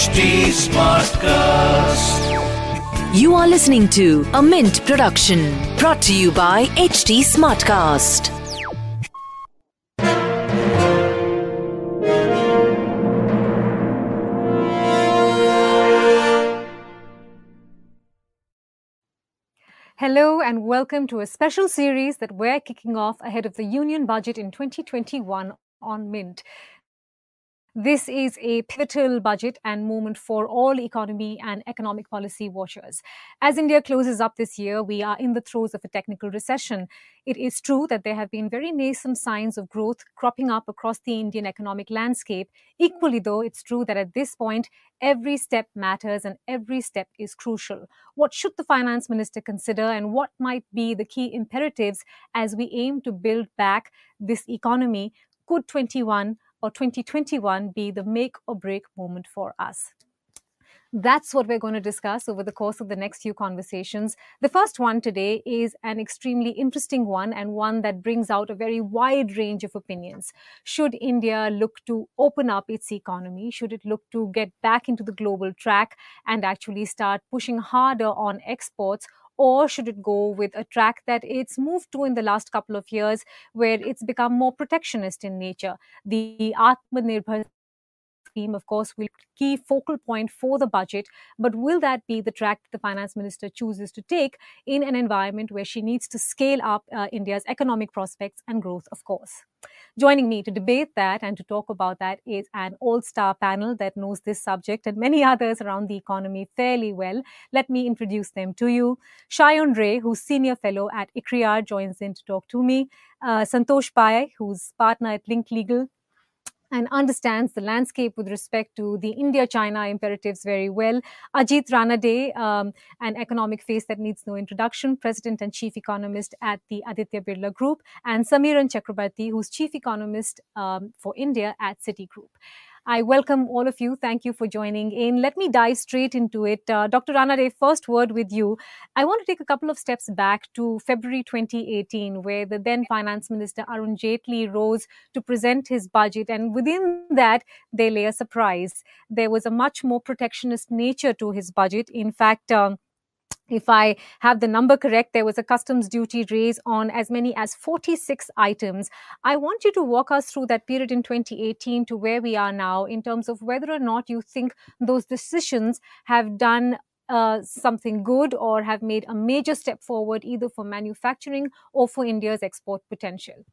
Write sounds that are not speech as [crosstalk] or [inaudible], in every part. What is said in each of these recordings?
HT Smartcast. You are listening to a Mint production brought to you by HT Smartcast. Hello and welcome to a special series that we're kicking off ahead of the Union Budget in 2021 on Mint. This is a pivotal budget and moment for all economy and economic policy watchers. As India closes up this year, we are in the throes of a technical recession. It is true that there have been very nascent signs of growth cropping up across the Indian economic landscape. Equally, though, it's true that at this point, every step matters and every step is crucial. What should the finance minister consider and what might be the key imperatives as we aim to build back this economy? Could 21 or 2021 be the make or break moment for us? That's what we're going to discuss over the course of the next few conversations. The first one today is an extremely interesting one and one that brings out a very wide range of opinions. Should India look to open up its economy? Should it look to get back into the global track and actually start pushing harder on exports? Or should it go with a track that it's moved to in the last couple of years where it's become more protectionist in nature? The atmanirbhar scheme, of course, will key focal point for the budget. But will that be the track the finance minister chooses to take in an environment where she needs to scale up uh, India's economic prospects and growth, of course? Joining me to debate that and to talk about that is an all star panel that knows this subject and many others around the economy fairly well. Let me introduce them to you. Saon Ray, who's senior fellow at ICRIER, joins in to talk to me. Uh, Santosh Pai, who's partner at Link Legal, and understands the landscape with respect to the India China imperatives very well. Ajit Ranade, um, an economic face that needs no introduction, president and chief economist at the Aditya Birla Group, and Samiran Chakraborty, who's chief economist um, for India at Citigroup. I welcome all of you. Thank you for joining in. Let me dive straight into it. Uh, Dr. Ranade, first word with you. I want to take a couple of steps back to February 2018, where the then Finance Minister Arun Jaitley rose to present his budget. And within that, they lay a surprise. There was a much more protectionist nature to his budget. In fact, um, if I have the number correct, there was a customs duty raise on as many as 46 items. I want you to walk us through that period in 2018 to where we are now in terms of whether or not you think those decisions have done uh, something good or have made a major step forward either for manufacturing or for India's export potential.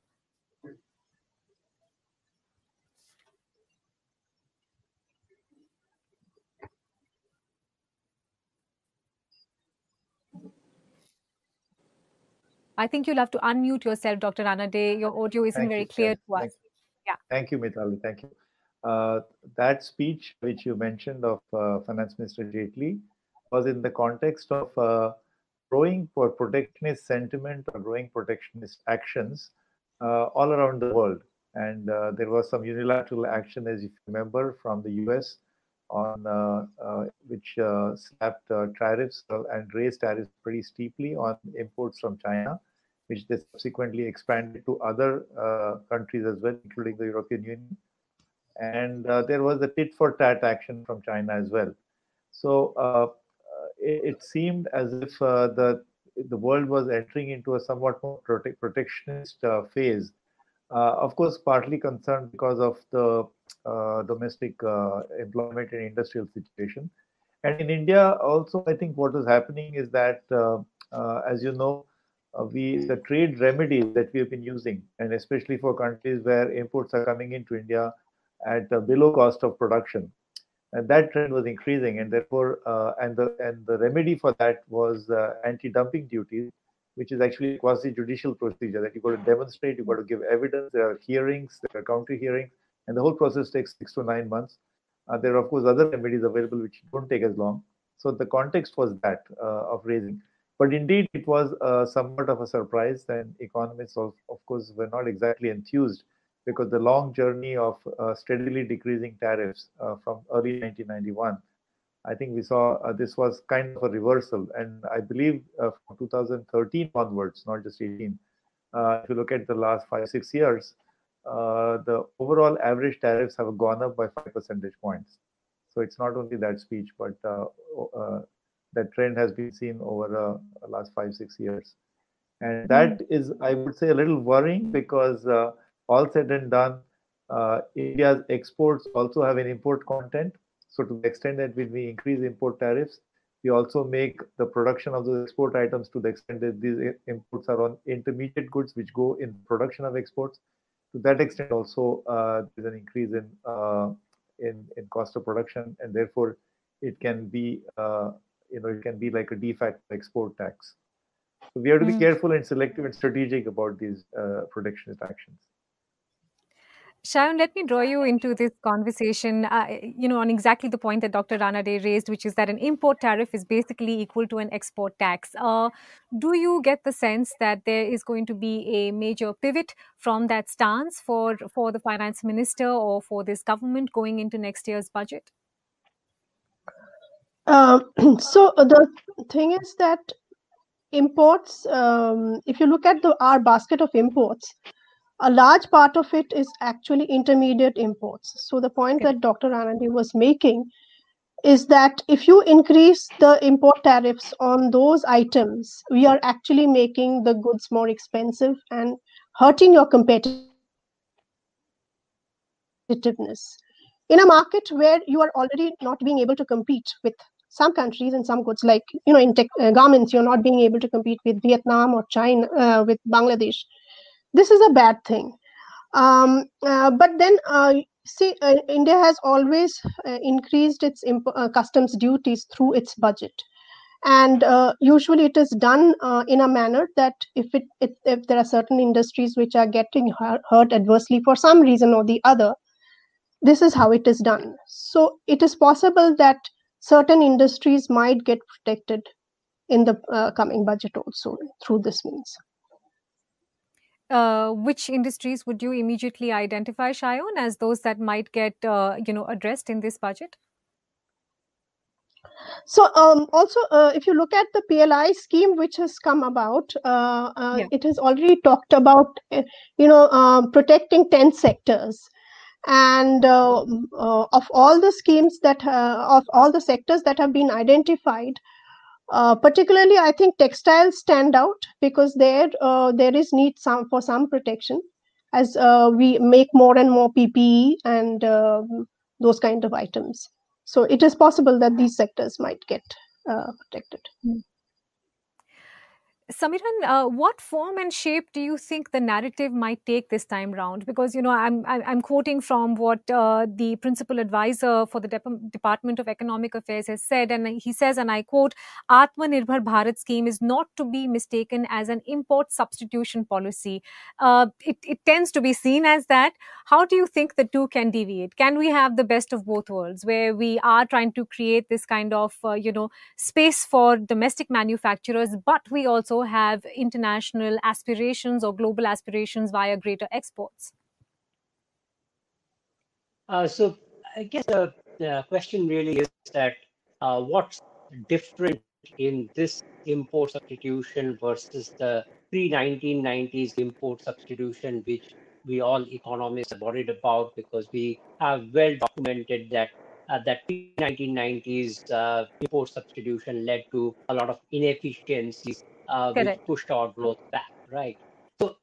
I think you'll have to unmute yourself, Dr. Ranade. Your audio isn't Thank very you, clear Sir. to us. Thank Yeah. Thank you, Mitali. Thank you. Uh, that speech which you mentioned of uh, Finance Minister Jaitley was in the context of uh, growing for protectionist sentiment or growing protectionist actions uh, all around the world. And uh, there was some unilateral action, as you remember, from the US on uh, uh, which uh, slapped uh, tariffs and raised tariffs pretty steeply on imports from China, which they subsequently expanded to other uh, countries as well, including the European Union. And uh, there was a tit for tat action from China as well. So uh, uh, it, it seemed as if uh, the the world was entering into a somewhat more prote- protectionist uh, phase. Of course, partly concerned because of the domestic employment and industrial situation. And in India, also, I think what is happening is that, as you know, we the trade remedies that we have been using, and especially for countries where imports are coming into India at uh, below cost of production, and that trend was increasing, and therefore, uh, and the and the remedy for that was uh, anti-dumping duties, which is actually quasi-judicial procedure that you got to demonstrate, you got to give evidence, there are hearings, there are counter hearings, and the whole process takes six to nine months. Uh, there are of course other remedies available which don't take as long. So the context was that uh, of raising. But indeed, it was uh, somewhat of a surprise, and economists, of, of course, were not exactly enthused because the long journey of uh, steadily decreasing tariffs uh, from early 1991, I think we saw uh, this was kind of a reversal. And I believe uh, from 2013 onwards, not just 18, uh, if you look at the last five, six years, the overall average tariffs have gone up by five percentage points. So it's not only that speech, but that trend has been seen over the last five, six years. And hmm. that is, I would say, a little worrying because uh, all said and done, uh, India's exports also have an import content. So to the extent that when we increase import tariffs, we also make the production of those export items to the extent that these imports are on intermediate goods which go in production of exports. To that extent, also uh, there's an increase in uh, in in cost of production, and therefore it can be uh, you know it can be like a de facto export tax. So we have to be mm. careful and selective and strategic about these uh, protectionist actions. Saon, let me draw you into this conversation, uh, you know, on exactly the point that Dr. Ranade raised, which is that an import tariff is basically equal to an export tax. Uh, do you get the sense that there is going to be a major pivot from that stance for, for the finance minister or for this government going into next year's budget? Uh, [clears throat] so the thing is that imports, um, if you look at the our basket of imports, a large part of it is actually intermediate imports. So the point okay. that Dr. Ranade was making is that if you increase the import tariffs on those items, we are actually making the goods more expensive and hurting your competitiveness in a market where you are already not being able to compete with some countries and some goods like you know in tech, uh, garments you're not being able to compete with vietnam or china uh, with bangladesh. This is a bad thing. Um, uh, but then uh, see uh, india has always uh, increased its imp- customs duties through its budget. And usually it is done in a manner that if it if, there are certain industries which are getting hurt adversely for some reason or the other this is how it is done. So it is possible that certain industries might get protected in the coming budget also through this means uh, which industries would you immediately identify, Saon, as those that might get uh, you know addressed in this budget? So um, also, uh, if you look at the PLI scheme which has come about, uh, uh, yeah. it has already talked about uh, you know um, protecting ten sectors, and um, of all the schemes that of all the sectors that have been identified, uh, particularly, I think textiles stand out because there uh, there is need some for some protection as uh, we make more and more PPE and um, those kind of items. So it is possible that these sectors might get uh, protected. Mm. Samiran, uh, what form and shape do you think the narrative might take this time round? Because you know, I'm I'm quoting from what uh, the principal advisor for the Dep- Department of Economic Affairs has said, and he says, and I quote: "Atmanirbhar Bharat scheme is not to be mistaken as an import substitution policy. Uh, it, it tends to be seen as that. How do you think the two can deviate? Can we have the best of both worlds, where we are trying to create this kind of uh, you know space for domestic manufacturers, but we also have international aspirations or global aspirations via greater exports? Uh, so I guess the, the, question really is that uh, what's different in this import substitution versus the pre-1990s import substitution, which we all economists are worried about because we have well documented that uh, that pre-1990s uh, import substitution led to a lot of inefficiencies uh, which pushed our growth back, right? So,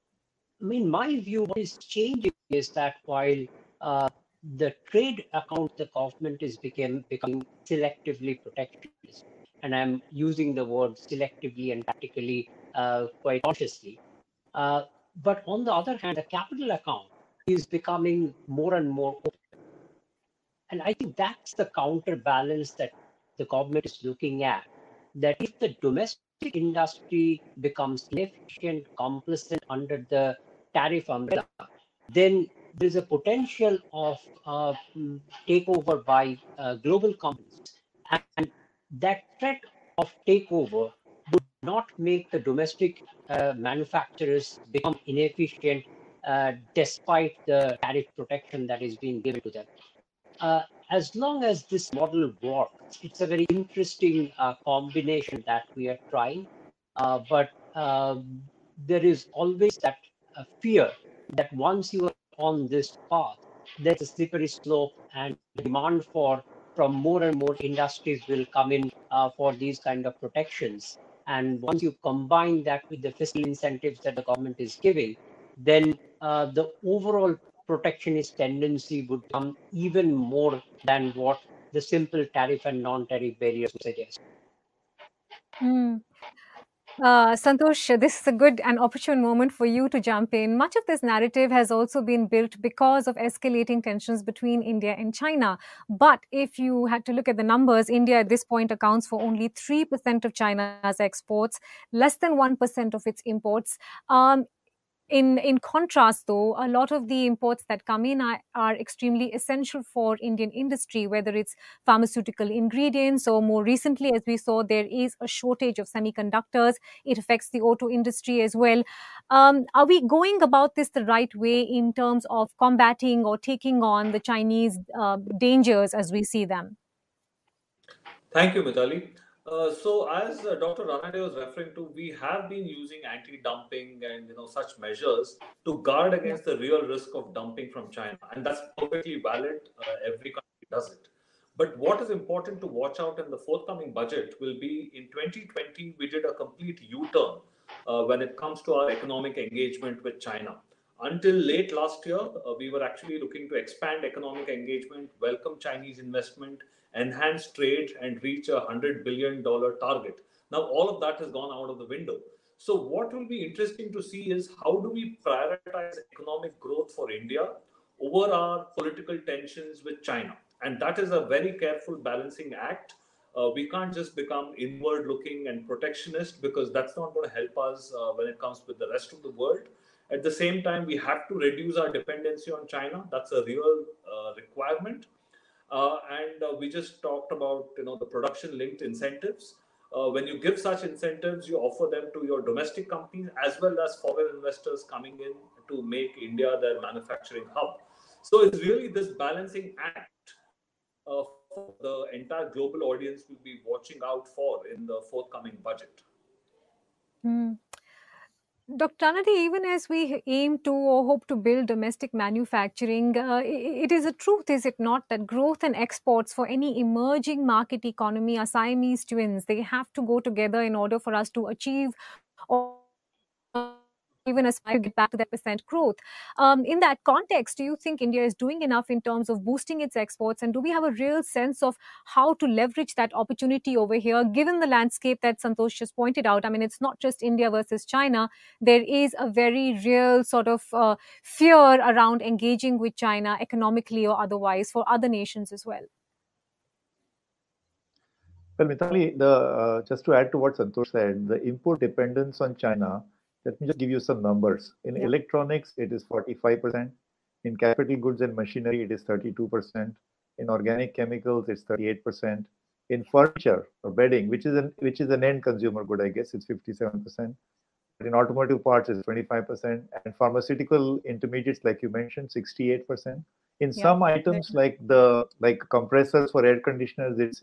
I mean, my view, what is changing is that while uh, the trade account the government is became, becoming selectively protectionist, and I'm using the word selectively and tactically uh, quite consciously. Uh, but on the other hand, the capital account is becoming more and more open. And I think that's the counterbalance that the government is looking at. That if the domestic industry becomes inefficient, complicit under the tariff umbrella, then there's a potential of uh, takeover by uh, global companies. And that threat of takeover would not make the domestic uh, manufacturers become inefficient uh, despite the tariff protection that is being given to them. As long as this model works, it's a very interesting uh, combination that we are trying. Uh, but um, there is always that uh, fear that once you are on this path, there's a slippery slope and demand for from more and more industries will come in uh, for these kind of protections. And once you combine that with the fiscal incentives that the government is giving, then uh, the overall protectionist tendency would come even more than what the simple tariff and non-tariff barriers suggest. Mm. Uh, Santosh, this is a good and opportune moment for you to jump in. Much of this narrative has also been built because of escalating tensions between India and China. But if you had to look at the numbers, India at this point accounts for only 3% of China's exports, less than 1% of its imports. Um, in in contrast though a lot of the imports that come in are, are, extremely essential for indian industry whether it's pharmaceutical ingredients or more recently as we saw there is a shortage of semiconductors. It affects the auto industry as well. Um, are we going about this the right way in terms of combating or taking on the chinese uh, dangers as we see them? Thank you Mithali. Uh, so as uh, Dr. Ranade was referring to, we have been using anti-dumping and you know such measures to guard against the real risk of dumping from China, and that's perfectly valid. Uh, every country does it. But what is important to watch out in the forthcoming budget will be in 2020 we did a complete U-turn uh, when it comes to our economic engagement with China. Until late last year, uh, we were actually looking to expand economic engagement, welcome Chinese investment, enhance trade, and reach a $100 billion target. Now, all of that has gone out of the window. So, what will be interesting to see is how do we prioritize economic growth for India over our political tensions with China? And that is a very careful balancing act. Uh, we can't just become inward looking and protectionist because that's not going to help us uh, when it comes with the rest of the world. At the same time, we have to reduce our dependency on China. That's a real uh, requirement. Uh, and uh, we just talked about you know the production linked incentives. Uh, when you give such incentives, you offer them to your domestic companies as well as foreign investors coming in to make India their manufacturing hub. So it's really this balancing act uh, the entire global audience will be watching out for in the forthcoming budget. Mm. Dr. Ranade, even as we aim to or hope to build domestic manufacturing, uh, it is a truth, is it not, that growth and exports for any emerging market economy are Siamese twins. They have to go together in order for us to achieve or even aspire to get back to that percent growth. Um, in that context, do you think India is doing enough in terms of boosting its exports? And do we have a real sense of how to leverage that opportunity over here, given the landscape that Santosh just pointed out? I mean, it's not just India versus China. There is a very real sort of uh, fear around engaging with China economically or otherwise for other nations as well. Well, Mithali, the, uh, just to add to what Santosh said, the import dependence on China let me just give you some numbers. In yeah. electronics, it is 45%. In capital goods and machinery, it is 32%. In organic chemicals, it's 38%. In furniture or bedding, which is an which is an end consumer good, I guess, it's 57%. But in automotive parts, it's 25%. And pharmaceutical intermediates, like you mentioned, 68%. In yeah. some items like the like compressors for air conditioners, it's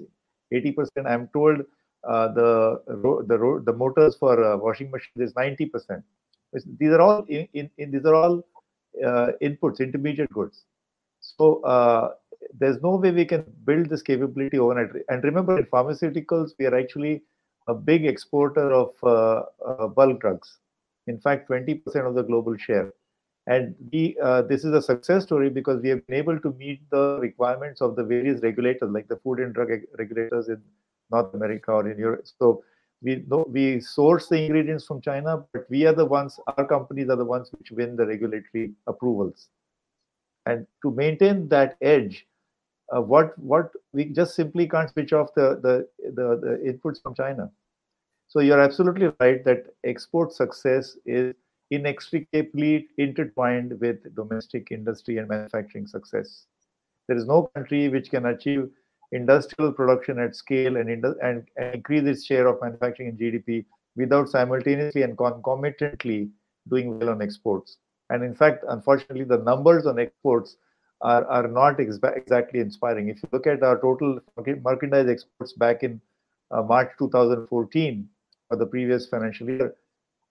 80%. I'm told uh, the the the motors for uh, washing machines is 90 percent. These are all in, in, in these are all uh, inputs, intermediate goods. So uh, there's no way we can build this capability overnight. And remember, in pharmaceuticals, we are actually a big exporter of uh, bulk drugs. In fact, 20% of the global share. And we, this is a success story because we have been able to meet the requirements of the various regulators, like the food and drug regulators in North America or in Europe. So we know we source the ingredients from China, but we are the ones, our companies are the ones which win the regulatory approvals. And to maintain that edge, uh, what what we just simply can't switch off the, the the the inputs from China. So you're absolutely right that export success is inextricably intertwined with domestic industry and manufacturing success. There is no country which can achieve industrial production at scale and, and, and increase its share of manufacturing in GDP without simultaneously and concomitantly doing well on exports. And in fact, unfortunately, the numbers on exports are, are not ex- exactly inspiring. If you look at our total merchandise exports back in uh, March 2014 for the previous financial year,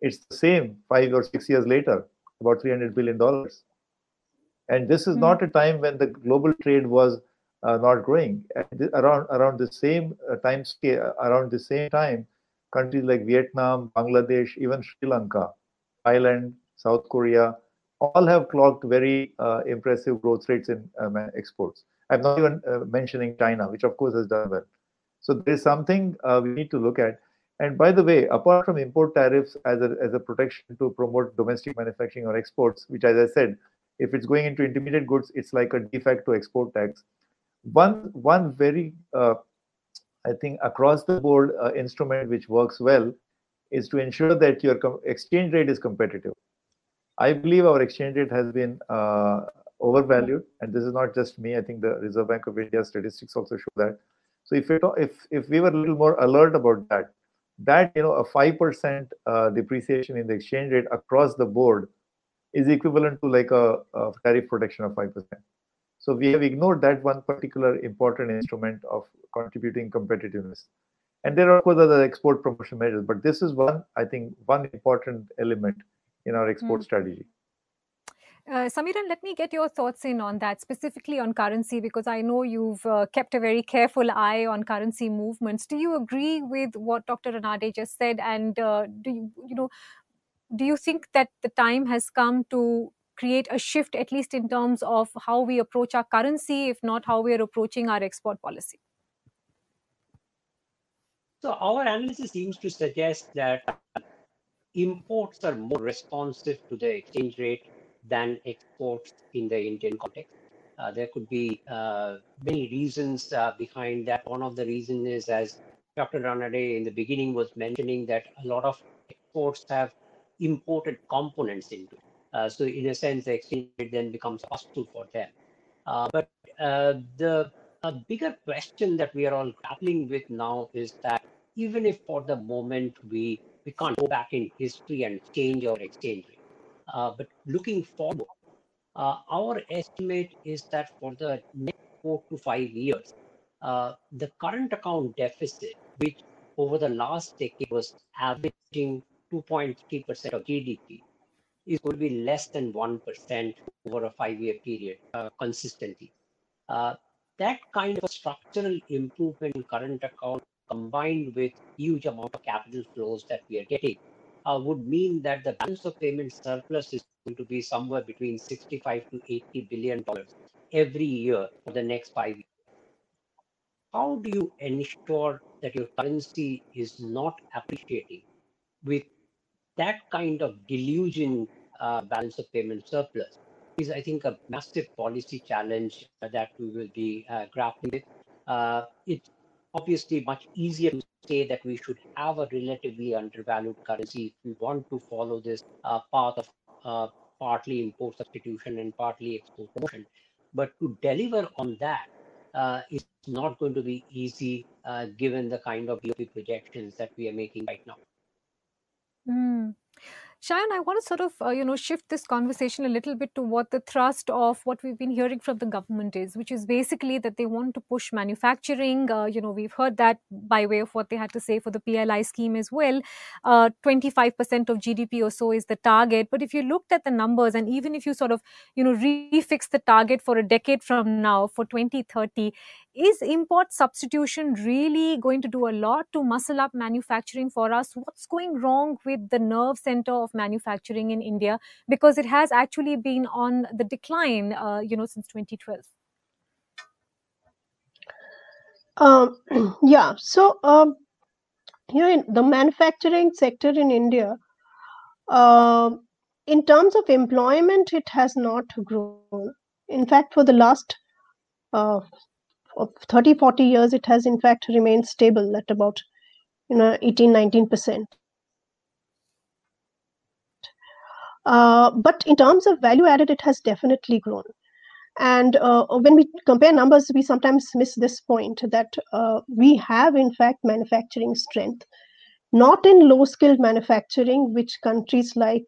it's the same five or six years later, about $300 billion. And this is mm-hmm. not a time when the global trade was not growing. around around the same uh, time scale, around the same time, countries like Vietnam, Bangladesh, even Sri Lanka, Thailand, South Korea, all have clocked very uh, impressive growth rates in um, exports. I'm not even uh, mentioning China, which of course has done well. So there's something uh, we need to look at. And by the way, apart from import tariffs as a, as a protection to promote domestic manufacturing or exports, which as I said, if it's going into intermediate goods, it's like a de facto export tax. One, one very, uh, I think, across the board uh, instrument which works well is to ensure that your exchange rate is competitive. I believe our exchange rate has been uh, overvalued, and this is not just me. I think the Reserve Bank of India statistics also show that. So if it, if if we were a little more alert about that, that you know a five percent uh, depreciation in the exchange rate across the board is equivalent to like a, a tariff protection of five percent. So we have ignored that one particular important instrument of contributing competitiveness. And there are of course other export promotion measures, but this is one I think one important element in our export mm. strategy. Uh, Samiran, let me get your thoughts in on that, specifically on currency, because I know you've uh, kept a very careful eye on currency movements. Do you agree with what Dr. Ranade just said? And uh, do you, you know, do you think that the time has come to create a shift, at least in terms of how we approach our currency, if not how we are approaching our export policy? So our analysis seems to suggest that imports are more responsive to the exchange rate than exports in the Indian context. Uh, there could be uh, many reasons uh, behind that. One of the reasons is, as Dr. Ranade in the beginning was mentioning, that a lot of exports have imported components into. Uh, so, in a sense, the exchange rate then becomes hostile for them. Uh, but uh, the bigger question that we are all grappling with now is that even if for the moment we we can't go back in history and change our exchange rate. Uh, but looking forward, uh, our estimate is that for the next four to five years, uh, the current account deficit, which over the last decade was averaging 2.3% of GDP, is going to be less than 1% over a five year period uh, consistently. Uh, that kind of structural improvement in current account combined with huge amount of capital flows that we are getting uh, would mean that the balance of payment surplus is going to be somewhere between 65 to 80 billion dollars every year for the next five years. How do you ensure that your currency is not appreciating with that kind of delusion uh, balance of payment surplus? Is I think a massive policy challenge that we will be uh, grappling with. Uh, it's obviously much easier to say that we should have a relatively undervalued currency if we want to follow this uh, path of uh, partly import substitution and partly export promotion. But to deliver on that uh, is not going to be easy uh, given the kind of BOP projections that we are making right now. Mm. Saon, I want to sort of, uh, you know, shift this conversation a little bit to what the thrust of what we've been hearing from the government is, which is basically that they want to push manufacturing. Uh, you know, we've heard that by way of what they had to say for the PLI scheme as well. Uh, 25% of GDP or so is the target. But if you looked at the numbers, and even if you sort of, you know, refix the target for a decade from now, for 2030, is import substitution really going to do a lot to muscle up manufacturing for us? What's going wrong with the nerve center of manufacturing in India? Because it has actually been on the decline, uh, you know, since 2012. Um, [clears throat] yeah, so um, know, the manufacturing sector in India, uh, in terms of employment, it has not grown. In fact, for the last uh, 30 40 years it has in fact remained stable at about you know 18 19 percent. Uh, but in terms of value added it has definitely grown. And uh, when we compare numbers we sometimes miss this point that uh, we have in fact manufacturing strength not in low skilled manufacturing which countries like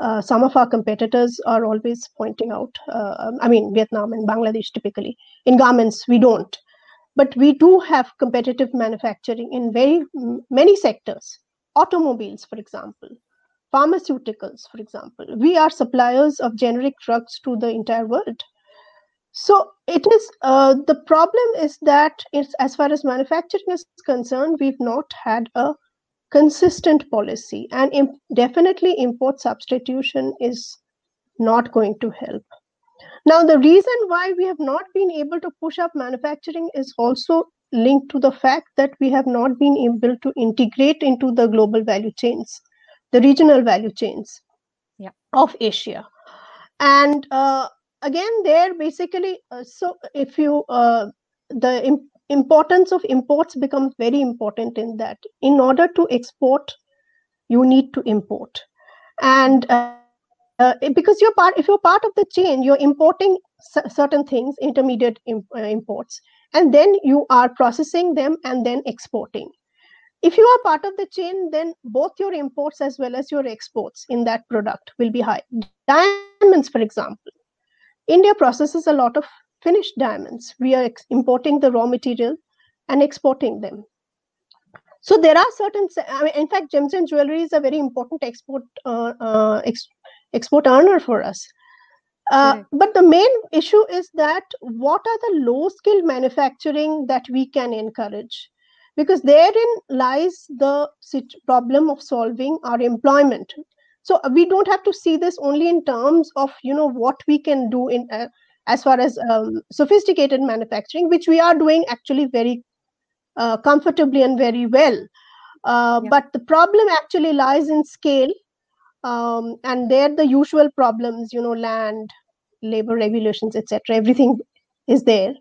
uh, some of our competitors are always pointing out. Uh, I mean, Vietnam and Bangladesh typically. In garments, we don't. But we do have competitive manufacturing in very many sectors. Automobiles, for example, pharmaceuticals, for example. We are suppliers of generic drugs to the entire world. So it is uh, the problem is that as far as manufacturing is concerned, we've not had a consistent policy, and imp- definitely import substitution is not going to help. Now, the reason why we have not been able to push up manufacturing is also linked to the fact that we have not been able to integrate into the global value chains, the regional value chains yeah. of Asia. And uh, again, there basically, uh, so if you, uh, the importance of imports becomes very important in that. In order to export, you need to import. And uh, uh, because you're part, if you're part of the chain, you're importing c- certain things, intermediate imp- uh, imports, and then you are processing them and then exporting. If you are part of the chain, then both your imports as well as your exports in that product will be high. Diamonds, for example, India processes a lot of finished diamonds. We are ex- importing the raw material and exporting them. So there are certain, I mean, in fact, gems and jewelry is a very important export uh, uh, ex- export earner for us. Uh, Correct. but the main issue is that what are the low skill manufacturing that we can encourage? Because therein lies the problem of solving our employment. So we don't have to see this only in terms of you know what we can do in uh, as far as um, sophisticated manufacturing, which we are doing actually very uh, comfortably and very well. Uh, Yeah. But the problem actually lies in scale um, and there the usual problems you know land labor regulations etc everything is there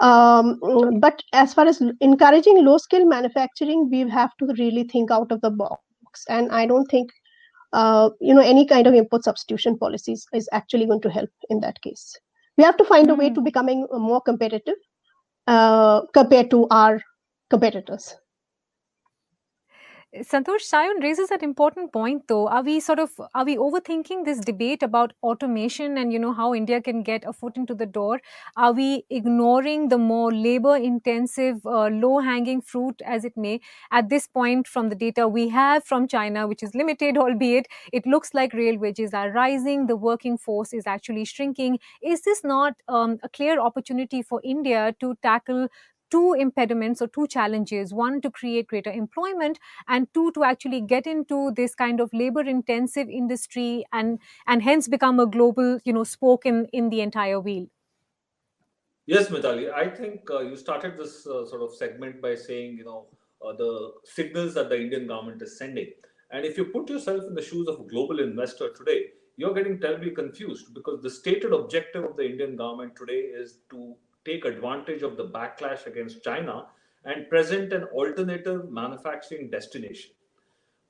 um, but as far as encouraging low skill manufacturing we have to really think out of the box and i don't think uh, you know any kind of import substitution policies is actually going to help in that case we have to find a way to Hmm. becoming uh, more competitive uh, compared to our competitors Santosh Saon raises an important point though. Are we sort of are we overthinking this debate about automation and you know how India can get a foot into the door? Are we ignoring the more labor intensive uh, low hanging fruit as it may at this point from the data we have from China which is limited [laughs] albeit it looks like real wages are rising the working force is actually shrinking is this not um, a clear opportunity for India to tackle two impediments or two challenges one to create greater employment and two to actually get into this kind of labor intensive industry and and hence become a global you know spoke in in the entire wheel Yes, Mitali. I think uh, you started this uh, sort of segment by saying, you know, uh, the signals that the Indian government is sending. And if you put yourself in the shoes of a global investor today, you're getting terribly confused because the stated objective of the Indian government today is to take advantage of the backlash against China and present an alternative manufacturing destination.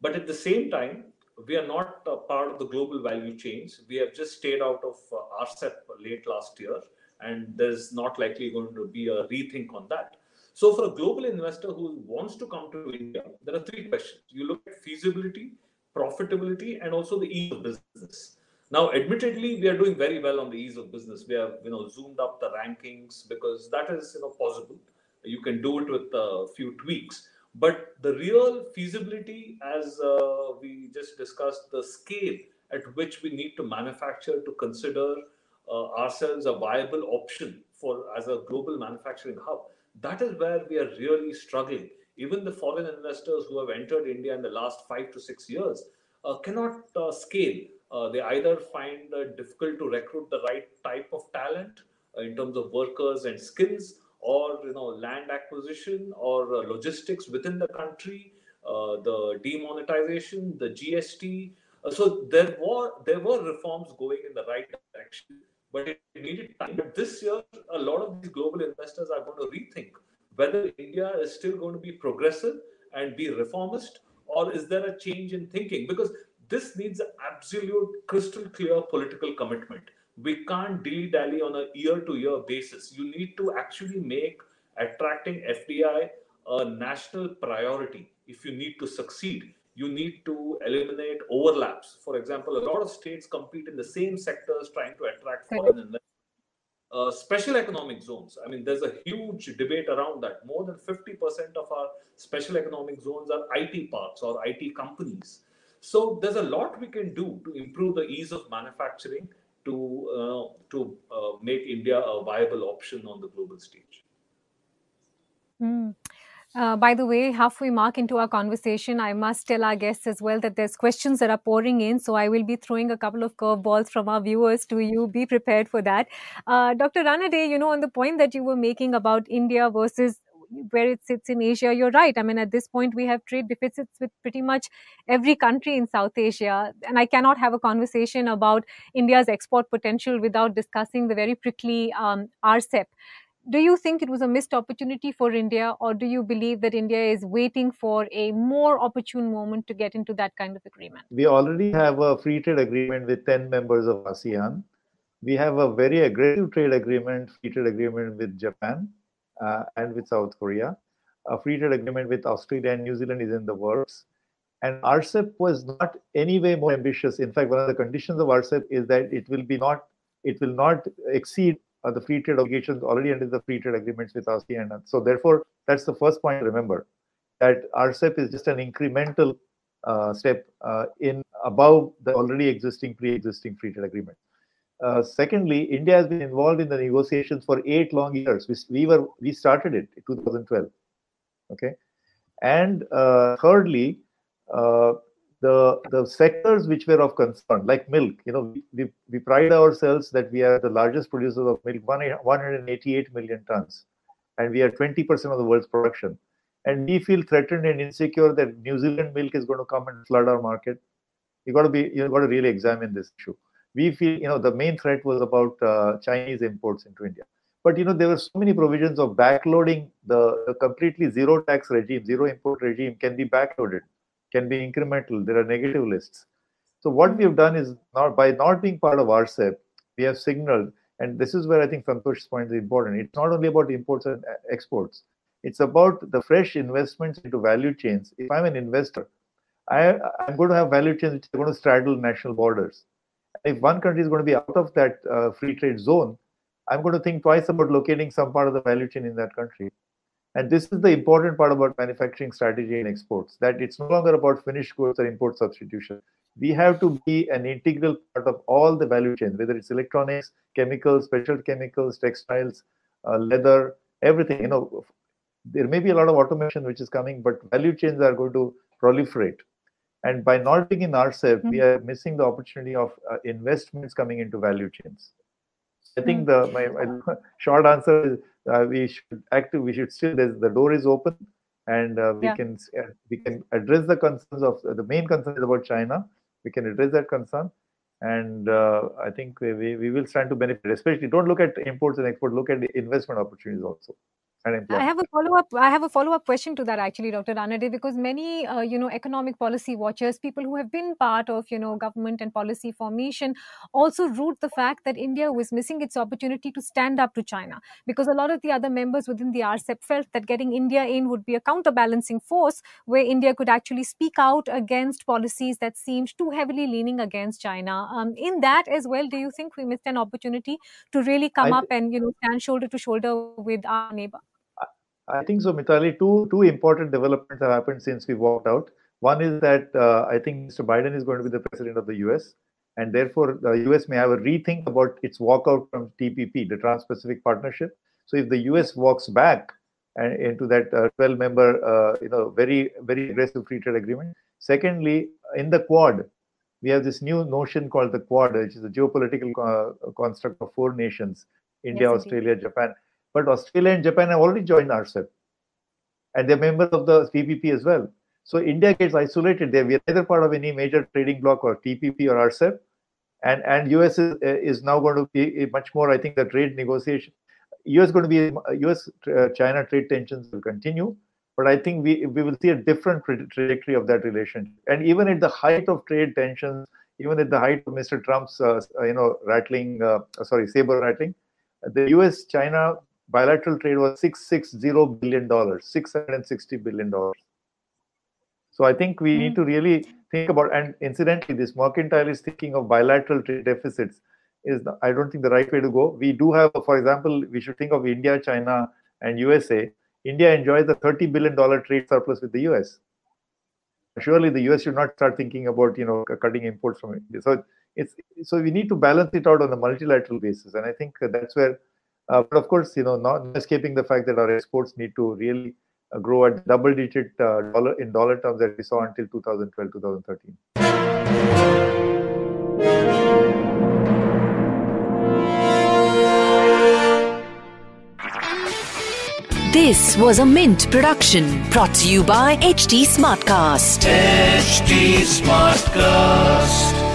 But at the same time, we are not part of the global value chains. We have just stayed out of uh, RCEP late last year, and there's not likely going to be a rethink on that. So, for a global investor who wants to come to India, there are three questions. You look at feasibility, profitability, and also the ease of business. Now, admittedly, we are doing very well on the ease of business. We have, you know, zoomed up the rankings because that is, you know, possible. You can do it with a few tweaks. But the real feasibility, as uh, we just discussed, the scale at which we need to manufacture to consider uh, ourselves a viable option for as a global manufacturing hub, that is where we are really struggling. Even the foreign investors who have entered India in the last five to six years uh, cannot uh, scale. Uh, they either find difficult to recruit the right type of talent uh, in terms of workers and skills, or you know land acquisition or uh, logistics within the country, uh, the demonetization, the GST. Uh, so there were there were reforms going in the right direction, but it needed time. But this year, a lot of these global investors are going to rethink whether India is still going to be progressive and be reformist, or is there a change in thinking? Because this needs an absolute crystal clear political commitment we can't dilly dally on a year to year basis. You need to actually make attracting FDI a national priority. If you need to succeed, you need to eliminate overlaps. For example, a lot of states compete in the same sectors trying to attract foreign investment. Uh, special economic zones. I mean, there's a huge debate around that. More than 50% of our special economic zones are IT parks or IT companies. So there's a lot we can do to improve the ease of manufacturing to uh, to uh, make India a viable option on the global stage. Mm. Uh, by the way, halfway mark into our conversation, I must tell our guests as well that there's questions that are pouring in. So I will be throwing a couple of curveballs from our viewers to you. Be prepared for that. Uh, Dr. Ranade, you know, on the point that you were making about India versus where it sits in Asia, you're right. I mean, at this point, we have trade deficits with pretty much every country in South Asia. And I cannot have a conversation about India's export potential without discussing the very prickly um, RCEP do you think it was a missed opportunity for India, or do you believe that India is waiting for a more opportune moment to get into that kind of agreement? We already have a free trade agreement with 10 members of ASEAN. We have a very aggressive trade agreement, free trade agreement with Japan and with South Korea. A free trade agreement with Australia and New Zealand is in the works. And RCEP was not any way more ambitious. In fact, one of the conditions of RCEP is that it will be not, it will not exceed uh, the free trade obligations already under the free trade agreements with ASEAN. So therefore, that's the first point to remember that RCEP is just an incremental uh, step uh, in above the already existing pre-existing free trade agreement. Uh, secondly, India has been involved in the negotiations for eight long years. We, we were we started it in 2012. Okay, and uh, thirdly, uh, the the sectors which were of concern, like milk, you know, we, we pride ourselves that we are the largest producers of milk, 188 million tons, and we are 20% of the world's production. And we feel threatened and insecure that New Zealand milk is going to come and flood our market. You got to be, you got to really examine this issue. We feel, you know, the main threat was about uh, Chinese imports into India. But you know, there were so many provisions of backloading the, the completely zero tax regime, zero import regime can be backloaded can be incremental. There are negative lists. So what we have done is not by not being part of RCEP, we have signaled, and this is where I think Santosh's point is important. It's not only about imports and uh, exports. It's about the fresh investments into value chains. If I'm an investor, I, I'm going to have value chains which are going to straddle national borders. If one country is going to be out of that uh, free trade zone, I'm going to think twice about locating some part of the value chain in that country. And this is the important part about manufacturing strategy and exports that it's no longer about finished goods or import substitution. We have to be an integral part of all the value chain, whether it's electronics, chemicals, special chemicals, textiles, uh, leather, everything. You know, there may be a lot of automation which is coming, but value chains are going to proliferate. And by not being in RCEP, mm-hmm. we are missing the opportunity of uh, investments coming into value chains. I think mm-hmm. the my, my [laughs] short answer is uh, we should act. We should still. the door is open, and uh, we yeah. can uh, we can address the concerns of the main concern is about China. We can address that concern, and uh, I think we, we, will stand to benefit. Especially, don't look at imports and export. Look at the investment opportunities also. I have a follow up. I have a follow up question to that actually, Dr. Ranade, because many, uh, you know, economic policy watchers, people who have been part of, you know, government and policy formation, also root the fact that India was missing its opportunity to stand up to China, because a lot of the other members within the RCEP felt that getting India in would be a counterbalancing force where India could actually speak out against policies that seemed too heavily leaning against China. Um, in that as well, do you think we missed an opportunity to really come th- up and you know stand shoulder to shoulder with our neighbor? I think so, Mitali. Two two important developments have happened since we walked out. One is that uh, I think Mr. Biden is going to be the president of the U.S. and therefore the U.S. may have a rethink about its walkout from TPP, the Trans-Pacific Partnership. So if the U.S. walks back and into that 12-member, uh, you know, very very aggressive free trade agreement. Secondly, in the Quad, we have this new notion called the Quad, which is a geopolitical uh, construct of four nations: India, yes, Australia, Japan but Australia and Japan have already joined RCEP. And they're members of the TPP as well. So India gets isolated there. We are neither part of any major trading bloc or TPP or RCEP. And, and US is, is now going to be much more, I think, the trade negotiation. US going to be US uh, China trade tensions will continue, but I think we we will see a different trajectory of that relationship. And even at the height of trade tensions, even at the height of Mr. Trump's uh, you know rattling, uh, sorry saber rattling, the US China bilateral trade was 660 billion dollars 660 billion dollars. So i think we mm-hmm. need to really think about and incidentally this mercantile is thinking of bilateral trade deficits is the, i don't think the right way to go. We do have for example we should think of india china and usa india enjoys a 30 billion dollar trade surplus with the us surely the us should not start thinking about you know cutting imports from india. So it's so we need to balance it out on a multilateral basis, and I think that's where. Uh, but of course, you know, not escaping the fact that our exports need to really uh, grow at double-digit uh, dollar in dollar terms that we saw until 2012, 2013. This was a Mint production brought to you by HT Smartcast. HT Smartcast.